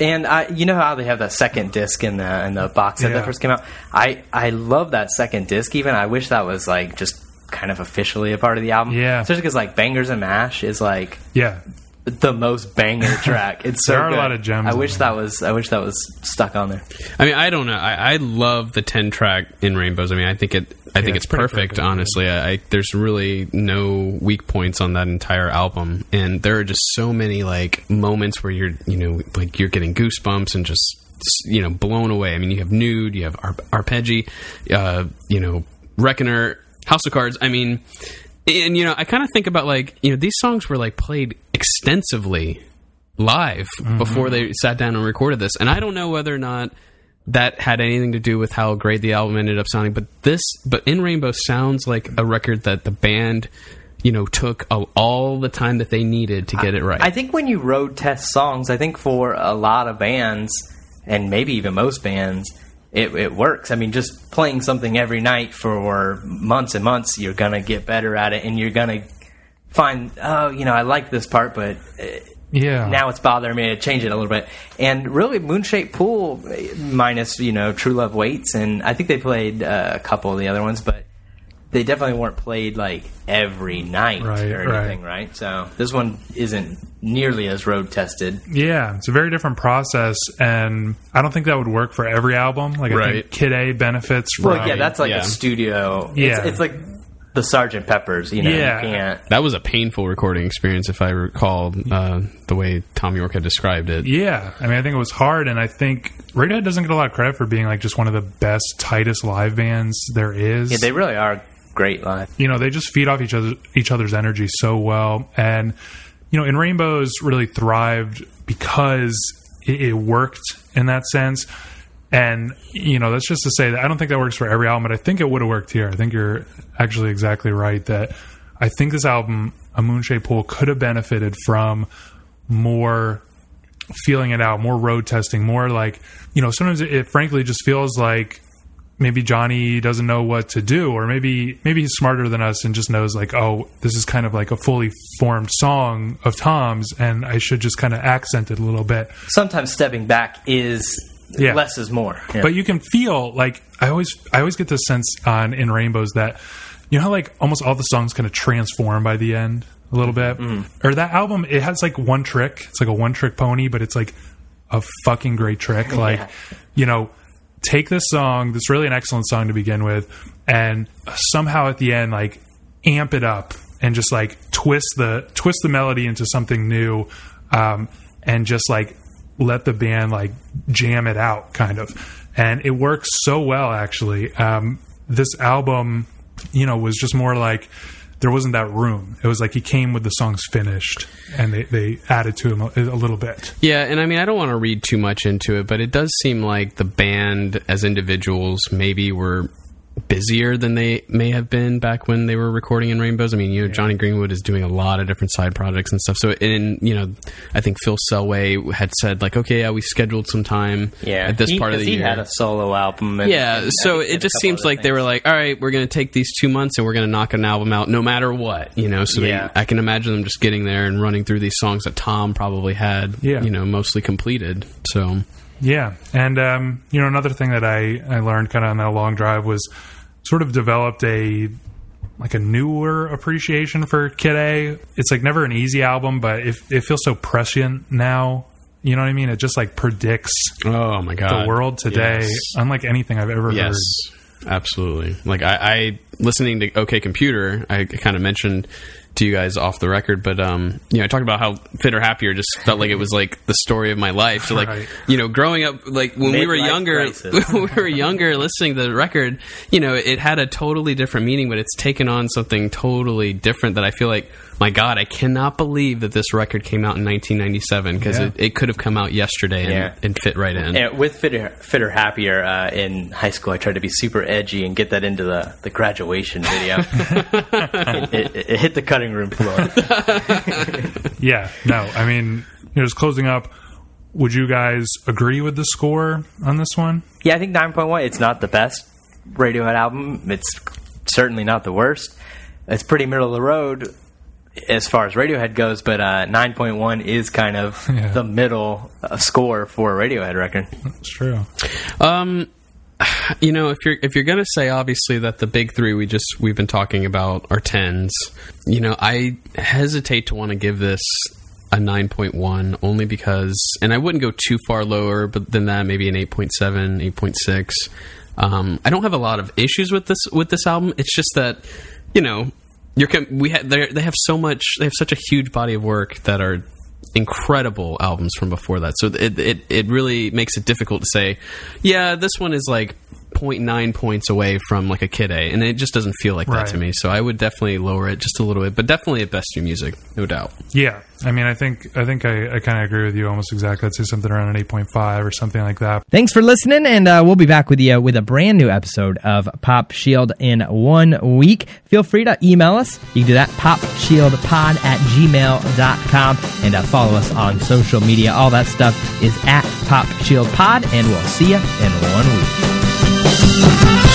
and i you know how they have the second disc in the in the box set yeah. that first came out i i love that second disc even i wish that was like just kind of officially a part of the album yeah especially because like bangers and mash is like yeah the most banger track. It's so there are good. a lot of gems. I wish that was. I wish that was stuck on there. I mean, I don't know. I, I love the ten track in Rainbows. I mean, I think it. I yeah, think it's, it's perfect, perfect. Honestly, I, I, there's really no weak points on that entire album, and there are just so many like moments where you're, you know, like you're getting goosebumps and just you know blown away. I mean, you have nude, you have Ar- arpeggi, uh, you know, Reckoner, House of Cards. I mean, and you know, I kind of think about like you know these songs were like played extensively live mm-hmm. before they sat down and recorded this, and I don't know whether or not that had anything to do with how great the album ended up sounding. But this, but in Rainbow sounds like a record that the band you know took a, all the time that they needed to get it right. I think when you road test songs, I think for a lot of bands and maybe even most bands, it, it works. I mean, just playing something every night for months and months, you're gonna get better at it, and you're gonna find, oh, you know, I like this part, but uh, yeah, now it's bothering me to change it a little bit. And really, Moonshaped Pool, minus you know, True Love Waits, and I think they played uh, a couple of the other ones, but they definitely weren't played like every night right, or anything, right. right? So this one isn't nearly as road tested. Yeah, it's a very different process, and I don't think that would work for every album. Like I right. think Kid A benefits from. Well, yeah, that's like yeah. a studio. Yeah, it's, it's like the Sergeant Peppers. You know, yeah. you can't. That was a painful recording experience, if I recall uh, the way Thom Yorke had described it. Yeah, I mean, I think it was hard, and I think Radiohead doesn't get a lot of credit for being like just one of the best, tightest live bands there is. Yeah, they really are great live. You know, they just feed off each other each other's energy so well, and you know, in Rainbows really thrived because it, it worked in that sense. And you know, that's just to say that I don't think that works for every album, but I think it would have worked here. I think you're actually exactly right that I think this album, A Moonshaped Pool, could have benefited from more feeling it out, more road testing, more like you know, sometimes it, it frankly just feels like maybe Jonny doesn't know what to do, or maybe maybe he's smarter than us and just knows like, oh, this is kind of like a fully formed song of Thom's, and I should just kind of accent it a little bit. Sometimes stepping back is yeah. less is more, yeah. but you can feel like I always I always get this sense on in Rainbows that you know how like almost all the songs kind of transform by the end a little bit, mm. or that album it has like one trick, it's like a one trick pony, but it's like a fucking great trick, like yeah. you know take this song, that's really an excellent song to begin with, and somehow at the end, like amp it up and just like twist the twist the melody into something new, um, and just like let the band like jam it out, kind of. And it works so well, actually. Um, this album, you know, was just more like there wasn't that room. It was like he came with the songs finished, and they, they added to him a, a, little bit. Yeah, and I mean, I don't want to read too much into it, but it does seem like the band as individuals maybe were busier than they may have been back when they were recording in Rainbows. I mean, you know, Jonny Greenwood is doing a lot of different side projects and stuff. So, in you know, I think Phil Selway had said like, okay, yeah, we scheduled some time yeah, at this he, part of the he year. He had a solo album. And, yeah, and so it just seems like things. they were like, all right, we're going to take these two months and we're going to knock an album out no matter what, you know. So yeah. they, I can imagine them just getting there and running through these songs that Thom probably had, yeah. you know, mostly completed. So. Yeah, and um, you know another thing that I, I learned kind of on that long drive was sort of developed a like a newer appreciation for Kid A. It's like never an easy album, but it, it feels so prescient now. You know what I mean? It just like predicts oh my god the world today, yes. unlike anything I've ever heard. yes. heard. Absolutely. Like I, I listening to OK Computer, I kind of mentioned to you guys off the record, but um, you know, I talked about how Fit or Happier just felt like it was like the story of my life. So like, Right. you know, growing up, like when we were younger, when we were younger, listening to the record, you know, it had a totally different meaning, but it's taken on something totally different that I feel like, my God, I cannot believe that this record came out in 1997 because Yeah. it, it could have come out yesterday and, Yeah. and fit right in. And with Fitter, Fitter Happier uh, in high school, I tried to be super edgy and get that into the, the graduation video. it, it, it hit the cutting room floor. Yeah, no, I mean, it was closing up. Would you guys agree with the score on this one? Yeah, I think 9.1, it's not the best Radiohead album. It's certainly not the worst. It's pretty middle of the road as far as Radiohead goes, but uh, 9.1 is kind of Yeah. the middle uh, score for a Radiohead record. That's true. Um, you know, if you're if you're gonna say obviously that the big three we just we've been talking about are tens, you know, I hesitate to want to give this a nine point one only because, and I wouldn't go too far lower, but than that, maybe an 8.7, 8.6. Um, I don't have a lot of issues with this with this album. It's just that, you know, you're we ha- they they have so much they have such a huge body of work that are incredible albums from before that. So it it it really makes it difficult to say, yeah, this one is like 0.9 points away from like a Kid A, and it just doesn't feel like that to me. So I would definitely lower it just a little bit, but definitely at best new music, no doubt. Yeah, I mean, I think I think I, I kind of agree with you almost exactly. I'd say something around an eight point five or something like that. Thanks for listening, and uh, we'll be back with you with a brand new episode of Pop Shield in one week. Feel free to email us. You can do that, popshieldpod at gmail.com, and uh, follow us on social media. All that stuff is at Pop Shield Pod, and we'll see you in one week. Thank you.